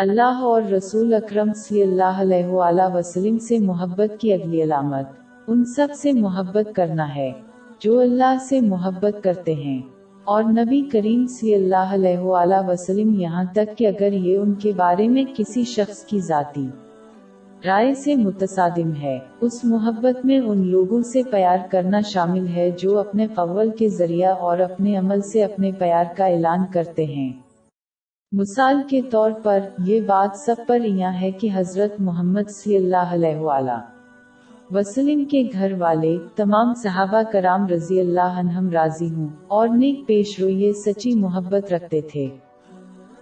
اللہ اور رسول اکرم صلی اللہ علیہ وآلہ وسلم سے محبت کی اگلی علامت، ان سب سے محبت کرنا ہے، جو اللہ سے محبت کرتے ہیں۔ اور نبی کریم صلی اللہ علیہ وآلہ وسلم یہاں تک کہ اگر یہ ان کے بارے میں کسی شخص کی ذاتی رائے سے متصادم ہے، اس محبت میں ان لوگوں سے پیار کرنا شامل ہے جو اپنے قول کے ذریعہ اور اپنے عمل سے اپنے پیار کا اعلان کرتے ہیں۔ مثال کے طور پر یہ بات سب پر یہاں ہے کہ حضرت محمد صلی اللہ علیہ وآلہ وسلم کے گھر والے تمام صحابہ کرام رضی اللہ عنہم راضی ہوں اور نیک پیش رویے سچی محبت رکھتے تھے۔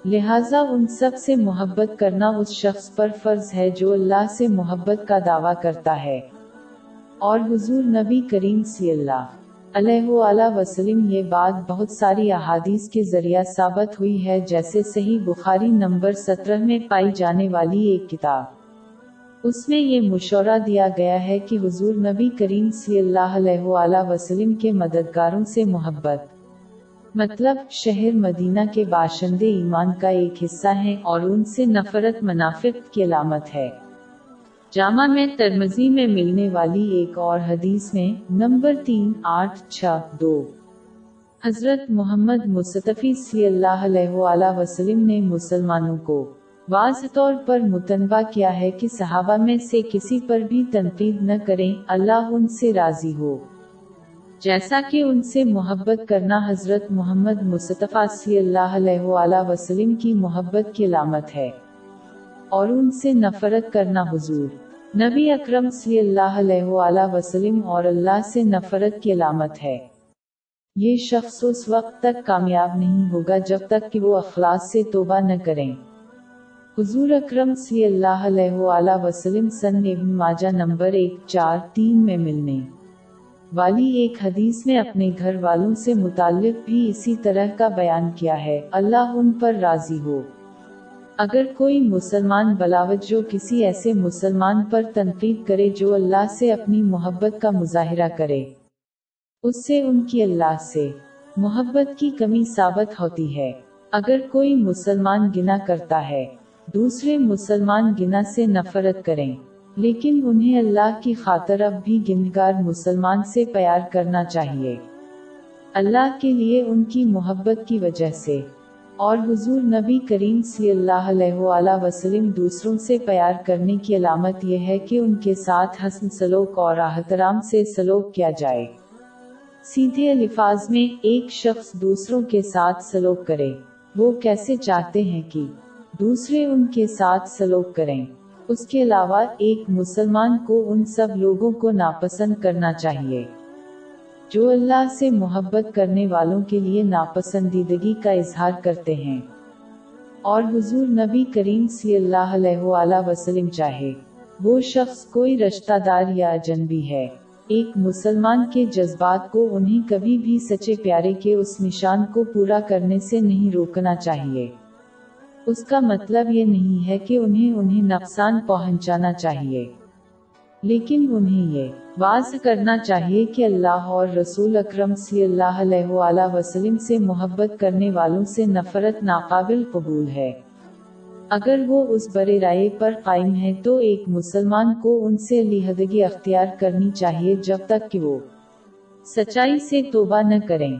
لہٰذا ان سب سے محبت کرنا اس شخص پر فرض ہے جو اللہ سے محبت کا دعویٰ کرتا ہے۔ اور حضور نبی کریم صلی اللہ علیہ وآلہ وسلم، یہ بات بہت ساری احادیث کے ذریعہ ثابت ہوئی ہے، جیسے صحیح بخاری نمبر سترہ میں پائی جانے والی ایک کتاب۔ اس میں یہ مشورہ دیا گیا ہے کہ حضور نبی کریم صلی اللہ علیہ وآلہ وسلم کے مددگاروں سے محبت مطلب شہر مدینہ کے باشندے ایمان کا ایک حصہ ہیں اور ان سے نفرت، منافق کی علامت ہے۔ جامع میں ترمزی میں ملنے والی ایک اور حدیث میں نمبر تین، آٹھ، چھ، دو۔ حضرت محمد مصطفی صلی اللہ علیہ وآلہ وسلم نے مسلمانوں کو واضح طور پر متنوع کیا ہے کہ صحابہ میں سے کسی پر بھی تنقید نہ کریں، اللہ ان سے راضی ہو۔ جیسا کہ ان سے محبت کرنا حضرت محمد مصطفیٰ صلی اللہ علیہ وآلہ وسلم کی محبت کی علامت ہے۔ اور ان سے نفرت کرنا حضور۔ نبی اکرم صلی اللہ علیہ وآلہ وسلم اور اللہ سے نفرت کی علامت ہے۔ یہ شخص اس وقت تک کامیاب نہیں ہوگا جب تک کہ وہ اخلاص سے توبہ نہ کریں۔ حضور اکرم صلی اللہ علیہ وآلہ وسلم سن ابن ماجہ نمبر ایک چار تین میں ملنے۔ والی ایک حدیث میں اپنے گھر والوں سے متعلق بھی اسی طرح کا بیان کیا ہے۔ اللہ ان پر راضی ہو۔ اگر کوئی مسلمان بلاوت جو کسی ایسے مسلمان پر تنقید کرے جو اللہ سے اپنی محبت کا مظاہرہ کرے۔ اس سے ان کی اللہ سے محبت کی کمی ثابت ہوتی ہے۔ اگر کوئی مسلمان گنا کرتا ہے، دوسرے مسلمان گنا سے نفرت کریں۔ لیکن انہیں اللہ کی خاطر اب بھی گنگار مسلمان سے پیار کرنا چاہیے۔ اللہ کے لیے ان کی محبت کی وجہ سے اور حضور نبی کریم صلی اللہ علیہ وآلہ وسلم دوسروں سے پیار کرنے کی علامت یہ ہے کہ ان کے ساتھ حسن سلوک اور احترام سے سلوک کیا جائے۔ سیدھے الفاظ میں ایک شخص دوسروں کے ساتھ سلوک کرے۔ وہ کیسے چاہتے ہیں کہ دوسرے ان کے ساتھ سلوک کریں۔ اس کے علاوہ ایک مسلمان کو ان سب لوگوں کو ناپسند کرنا چاہیے۔ جو اللہ سے محبت کرنے والوں کے لیے ناپسندیدگی کا اظہار کرتے ہیں۔ اور حضور نبی کریم صلی اللہ علیہ وآلہ وسلم چاہے۔ وہ شخص کوئی رشتہ دار یا اجنبی ہے۔ ایک مسلمان کے جذبات کو انہیں کبھی بھی سچے پیارے کے اس نشان کو پورا کرنے سے نہیں روکنا چاہیے۔ اس کا مطلب یہ نہیں ہے کہ انہیں انہیں نقصان پہنچانا چاہیے۔ لیکن انہیں یہ واضح کرنا چاہیے کہ اللہ اور رسول اکرم صلی اللہ علیہ وآلہ وسلم سے محبت کرنے والوں سے نفرت ناقابل قبول ہے۔ اگر وہ اس برے رائے پر قائم ہے تو ایک مسلمان کو ان سے لہدگی اختیار کرنی چاہیے جب تک کہ وہ سچائی سے توبہ نہ کریں۔